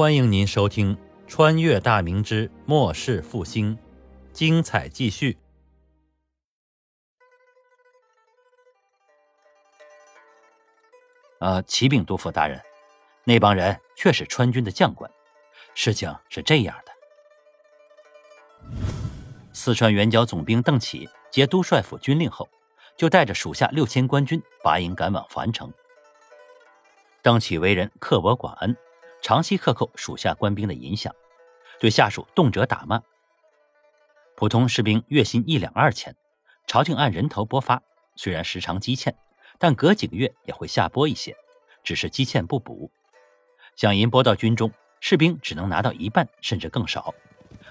欢迎您收听《穿越大明之末世复兴》，精彩继续。呃，启禀督府大人，那帮人却是川军的将官。事情是这样的：四川援剿总兵邓启接都帅府军令后，就带着属下六千官军拔营赶往樊城。邓启为人刻薄寡恩。长期克扣属下官兵的银饷，对下属动辄打骂。普通士兵月薪一两二千，朝廷按人头拨发，虽然时常积欠，但隔几个月也会下拨一些，只是积欠不补。饷银拨到军中，士兵只能拿到一半甚至更少。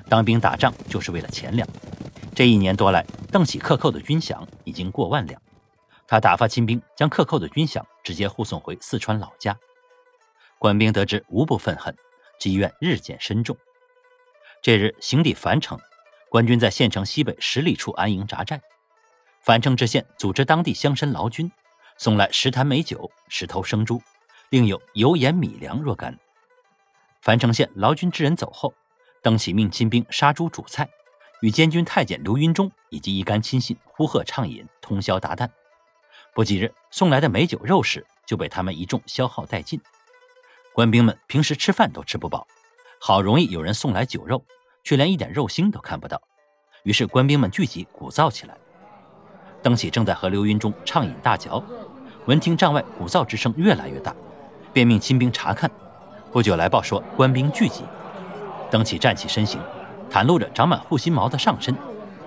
当兵打仗就是为了钱粮。这一年多来，邓启克扣的军饷已经过万两，他打发亲兵将克扣的军饷直接护送回四川老家。官兵得知，无不愤恨，积怨日渐深重。这日行抵樊城，官军在县城西北十里处安营扎寨。樊城知县组织当地乡绅劳军，送来十坛美酒、十头生猪，另有油盐米粮若干。樊城县劳军之人走后，邓启命亲兵杀猪煮菜，与监军太监刘云忠以及一干亲信呼喝畅饮，通宵达旦。不几日，送来的美酒肉食就被他们一众消耗殆尽。官兵们平时吃饭都吃不饱，好容易有人送来酒肉，却连一点肉腥都看不到。于是官兵们聚集鼓噪起来。邓喜正在和刘云忠畅饮大嚼，闻听帐外鼓噪之声越来越大，便命亲兵查看。不久来报说官兵聚集。邓喜站起身形，袒露着长满护心毛的上身，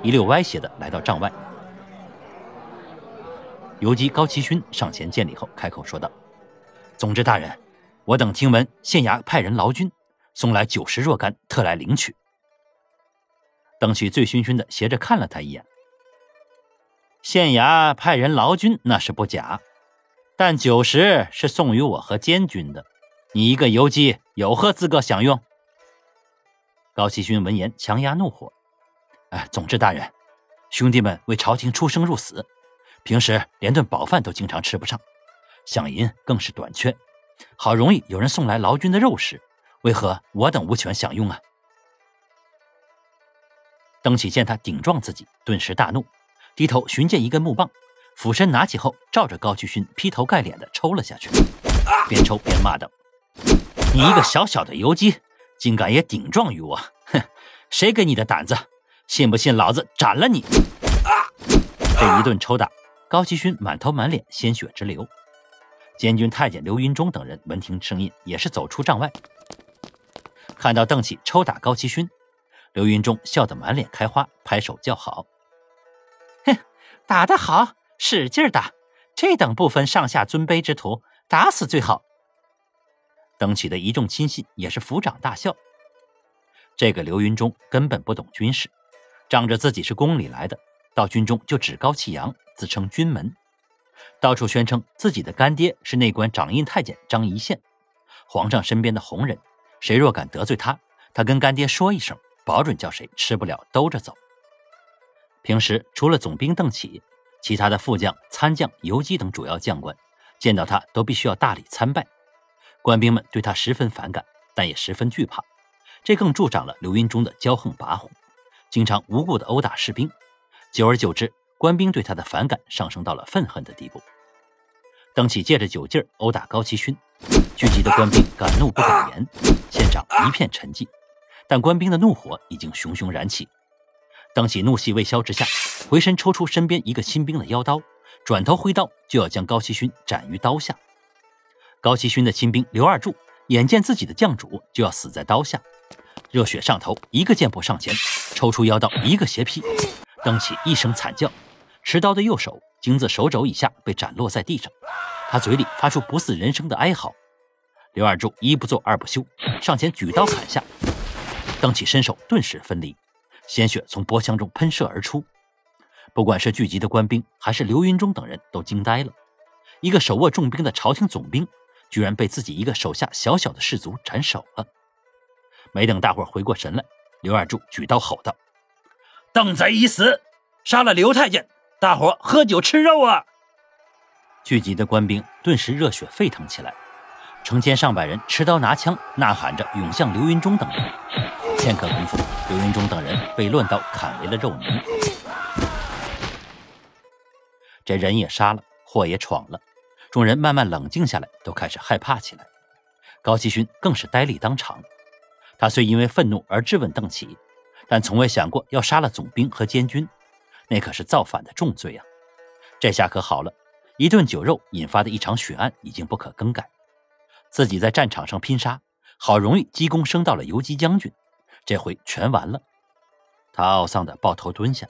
一溜歪斜的来到帐外。游击高奇勋上前见礼后，开口说道：“总之大人。”我等听闻县衙派人劳军送来酒食若干，特来领取。邓启醉醺醺的斜着看了他一眼。县衙派人劳军那是不假，但酒食是送与我和监军的，你一个游击有何资格享用？高希勋闻言强压怒火：“哎，总之大人，兄弟们为朝廷出生入死，平时连顿饱饭都经常吃不上，饷银更是短缺。”好容易有人送来劳军的肉食，为何我等无权享用啊？邓启见他顶撞自己，顿时大怒，低头寻见一根木棒，俯身拿起后，照着高奇勋劈头盖脸的抽了下去，边抽边骂道：“你一个小小的游击，竟敢也顶撞于我！哼，谁给你的胆子？信不信老子斩了你？”这一顿抽打，高奇勋满头满脸鲜血直流。监军太监刘云忠等人闻听声音，也是走出帐外，看到邓启抽打高奇勋，刘云忠笑得满脸开花，拍手叫好：“哼，打得好，使劲打！这等不分上下尊卑之徒，打死最好。”邓启的一众亲信也是抚掌大笑。这个刘云忠根本不懂军事，仗着自己是宫里来的，到军中就趾高气扬，自称军门。到处宣称自己的干爹是内官掌印太监张仪宪，皇上身边的红人，谁若敢得罪他，他跟干爹说一声，保准叫谁吃不了兜着走。平时除了总兵邓启，其他的副将、参将、游击等主要将官，见到他都必须要大礼参拜。官兵们对他十分反感，但也十分惧怕，这更助长了刘云忠的骄横跋扈，经常无故的殴打士兵，久而久之。官兵对他的反感上升到了愤恨的地步。邓启借着酒劲儿殴打高奇勋，聚集的官兵敢怒不敢言，现场一片沉寂。但官兵的怒火已经熊熊燃起。邓启怒气未消之下，回身抽出身边一个新兵的腰刀，转头挥刀就要将高奇勋斩于刀下。高奇勋的亲兵刘二柱眼见自己的将主就要死在刀下，热血上头，一个箭步上前，抽出腰刀一个斜劈。邓启一声惨叫。持刀的右手经自手肘以下被斩落在地上，他嘴里发出不似人声的哀嚎。刘二柱一不做二不休，上前举刀砍下。邓起身手顿时分离，鲜血从脖腔中喷射而出。不管是聚集的官兵，还是刘云忠等人都惊呆了。一个手握重兵的朝廷总兵，居然被自己一个手下小小的士卒斩首了。没等大伙回过神来，刘二柱举刀吼道：“邓贼已死，杀了刘太监！”大伙喝酒吃肉啊！聚集的官兵顿时热血沸腾起来。成千上百人持刀拿枪，呐喊着涌向刘云中等人。片刻功夫，刘云中等人被乱刀砍为了肉泥。这人也杀了，祸也闯了，众人慢慢冷静下来，都开始害怕起来。高希勋更是呆立当场。他虽因为愤怒而质问邓启，但从未想过要杀了总兵和监军，那可是造反的重罪啊！这下可好了，一顿酒肉引发的一场血案已经不可更改。自己在战场上拼杀，好容易积功升到了游击将军，这回全完了。他懊丧地抱头蹲下，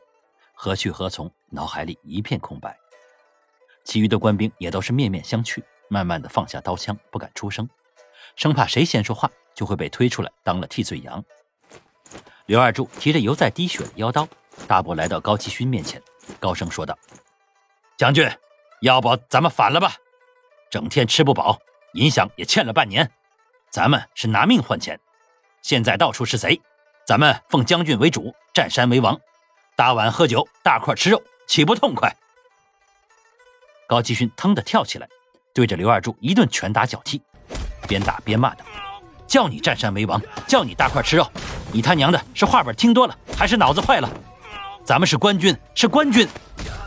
何去何从？脑海里一片空白。其余的官兵也都是面面相觑，慢慢地放下刀枪，不敢出声，生怕谁先说话就会被推出来当了替罪羊。刘二柱提着犹在滴血的腰刀，大步来到高奇勋面前，高声说道：“将军，要不咱们反了吧？整天吃不饱。”银饷也欠了半年，咱们是拿命换钱。现在到处是贼，咱们奉将军为主，占山为王，大碗喝酒，大块吃肉，岂不痛快？高继勋腾地跳起来，对着刘二柱一顿拳打脚踢，边打边骂道：“叫你占山为王，叫你大块吃肉，你他娘的是话本听多了，还是脑子坏了？咱们是官军，是官军，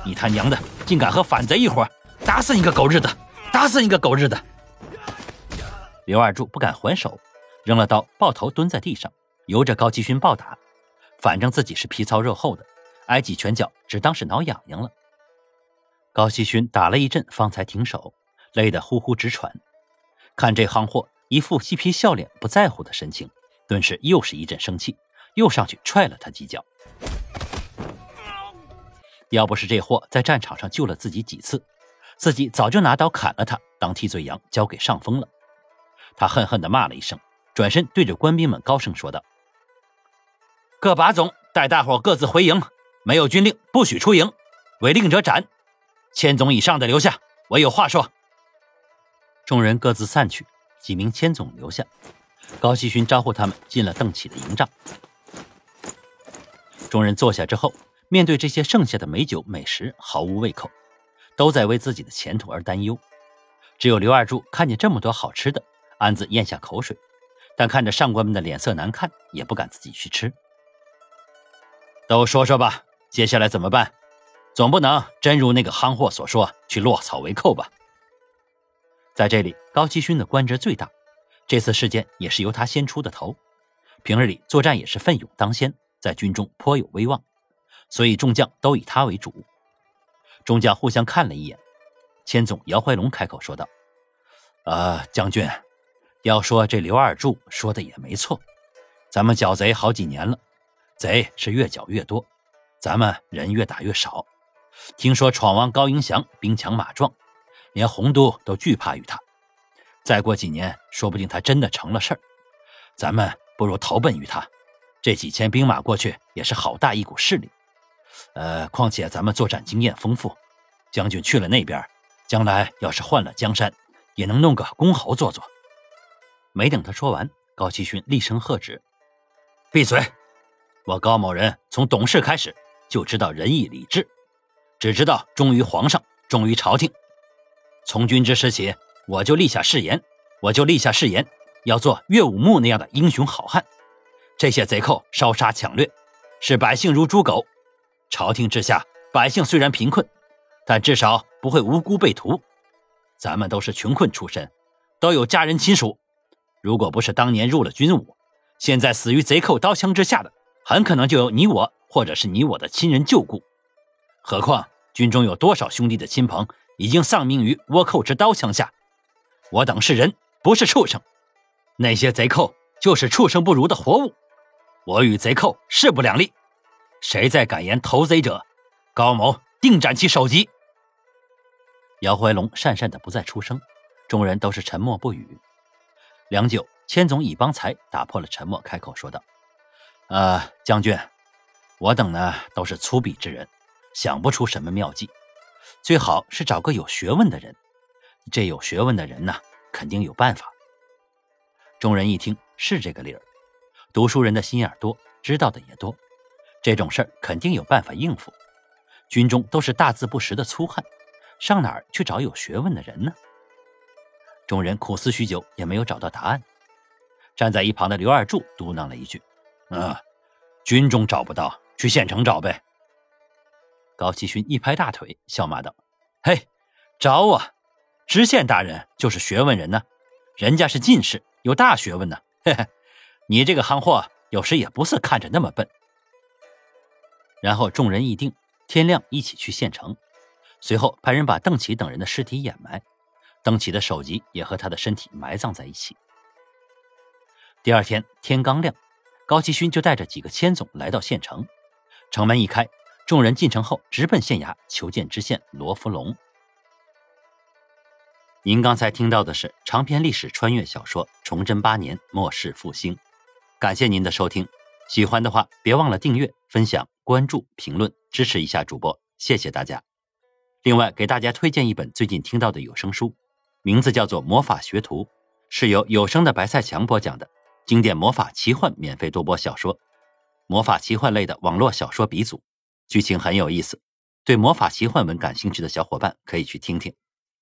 你他娘的竟敢和反贼一伙，打死你个狗日的，打死你个狗日的！”刘二柱不敢还手，扔了刀，抱头蹲在地上，由着高继勋暴打。反正自己是皮糙肉厚的，挨几拳脚只当是挠痒痒了。高继勋打了一阵，方才停手，累得呼呼直喘。看这行货一副嬉皮笑脸、不在乎的神情，顿时又是一阵生气，又上去踹了他几脚。要不是这货在战场上救了自己几次，自己早就拿刀砍了他，当替罪羊交给上峰了。他恨恨地骂了一声，转身对着官兵们高声说道：“各把总带大伙各自回营，没有军令不许出营，违令者斩。千总以上的留下，我有话说。”众人各自散去，几名千总留下。高希勋招呼他们进了邓启的营帐。众人坐下之后，面对这些剩下的美酒美食，毫无胃口，都在为自己的前途而担忧。只有刘二柱看见这么多好吃的。暗自咽下口水，但看着上官们的脸色难看，也不敢自己去吃。都说说吧，接下来怎么办？总不能真如那个憨货所说，去落草为寇吧？在这里，高奇勋的官职最大，这次事件也是由他先出的头。平日里作战也是奋勇当先，在军中颇有威望，所以众将都以他为主。众将互相看了一眼，千总姚怀龙开口说道：“啊，将军。”要说这刘二柱说的也没错，咱们剿贼好几年了，贼是越剿越多，咱们人越打越少。听说闯王高迎祥兵强马壮，连洪都都惧怕于他。再过几年，说不定他真的成了事儿，咱们不如投奔于他。这几千兵马过去也是好大一股势力。呃，况且咱们作战经验丰富，将军去了那边，将来要是换了江山，也能弄个公侯做做。没等他说完，高奇勋厉声喝止：“闭嘴！我高某人从懂事开始就知道仁义礼智，只知道忠于皇上，忠于朝廷。从军之时起，我就立下誓言，我就立下誓言，要做岳武穆那样的英雄好汉。这些贼寇烧杀抢掠，视百姓如猪狗。朝廷之下，百姓虽然贫困，但至少不会无辜被屠。咱们都是穷困出身，都有家人亲属。”如果不是当年入了军伍，现在死于贼寇刀枪之下的，很可能就有你我，或者是你我的亲人旧故。何况军中有多少兄弟的亲朋已经丧命于倭寇之刀枪下？我等是人，不是畜生。那些贼寇就是畜生不如的活物。我与贼寇势不两立，谁再敢言投贼者，高某定斩其首级。姚怀龙讪讪的不再出声，众人都是沉默不语。良久，千总以邦才打破了沉默，开口说道：“呃，将军，我等呢都是粗鄙之人，想不出什么妙计，最好是找个有学问的人。这有学问的人呢，肯定有办法。”众人一听是这个理儿，读书人的心眼多，知道的也多，这种事儿肯定有办法应付。军中都是大字不识的粗汉，上哪儿去找有学问的人呢？众人苦思许久，也没有找到答案。站在一旁的刘二柱嘟囔了一句：“啊，军中找不到，去县城找呗。”高奇勋一拍大腿，笑骂道：“嘿，找啊！知县大人就是学问人呢，人家是进士，有大学问呢。嘿嘿，你这个憨货，有时也不是看着那么笨。”然后众人议定，天亮一起去县城。随后派人把邓启等人的尸体掩埋，邓启的首级也和他的身体埋葬在一起。第二天天刚亮，高奇勋就带着几个千总来到县城。城门一开，众人进城后直奔县衙求见知县罗福龙。您刚才听到的是长篇历史穿越小说《崇祯八年末世复兴》，感谢您的收听。喜欢的话，别忘了订阅、分享、关注、评论，支持一下主播，谢谢大家。另外，给大家推荐一本最近听到的有声书，名字叫做《魔法学徒》，是由有声的白菜强播讲的经典魔法奇幻免费多播小说，魔法奇幻类的网络小说鼻祖，剧情很有意思，对魔法奇幻文感兴趣的小伙伴可以去听听。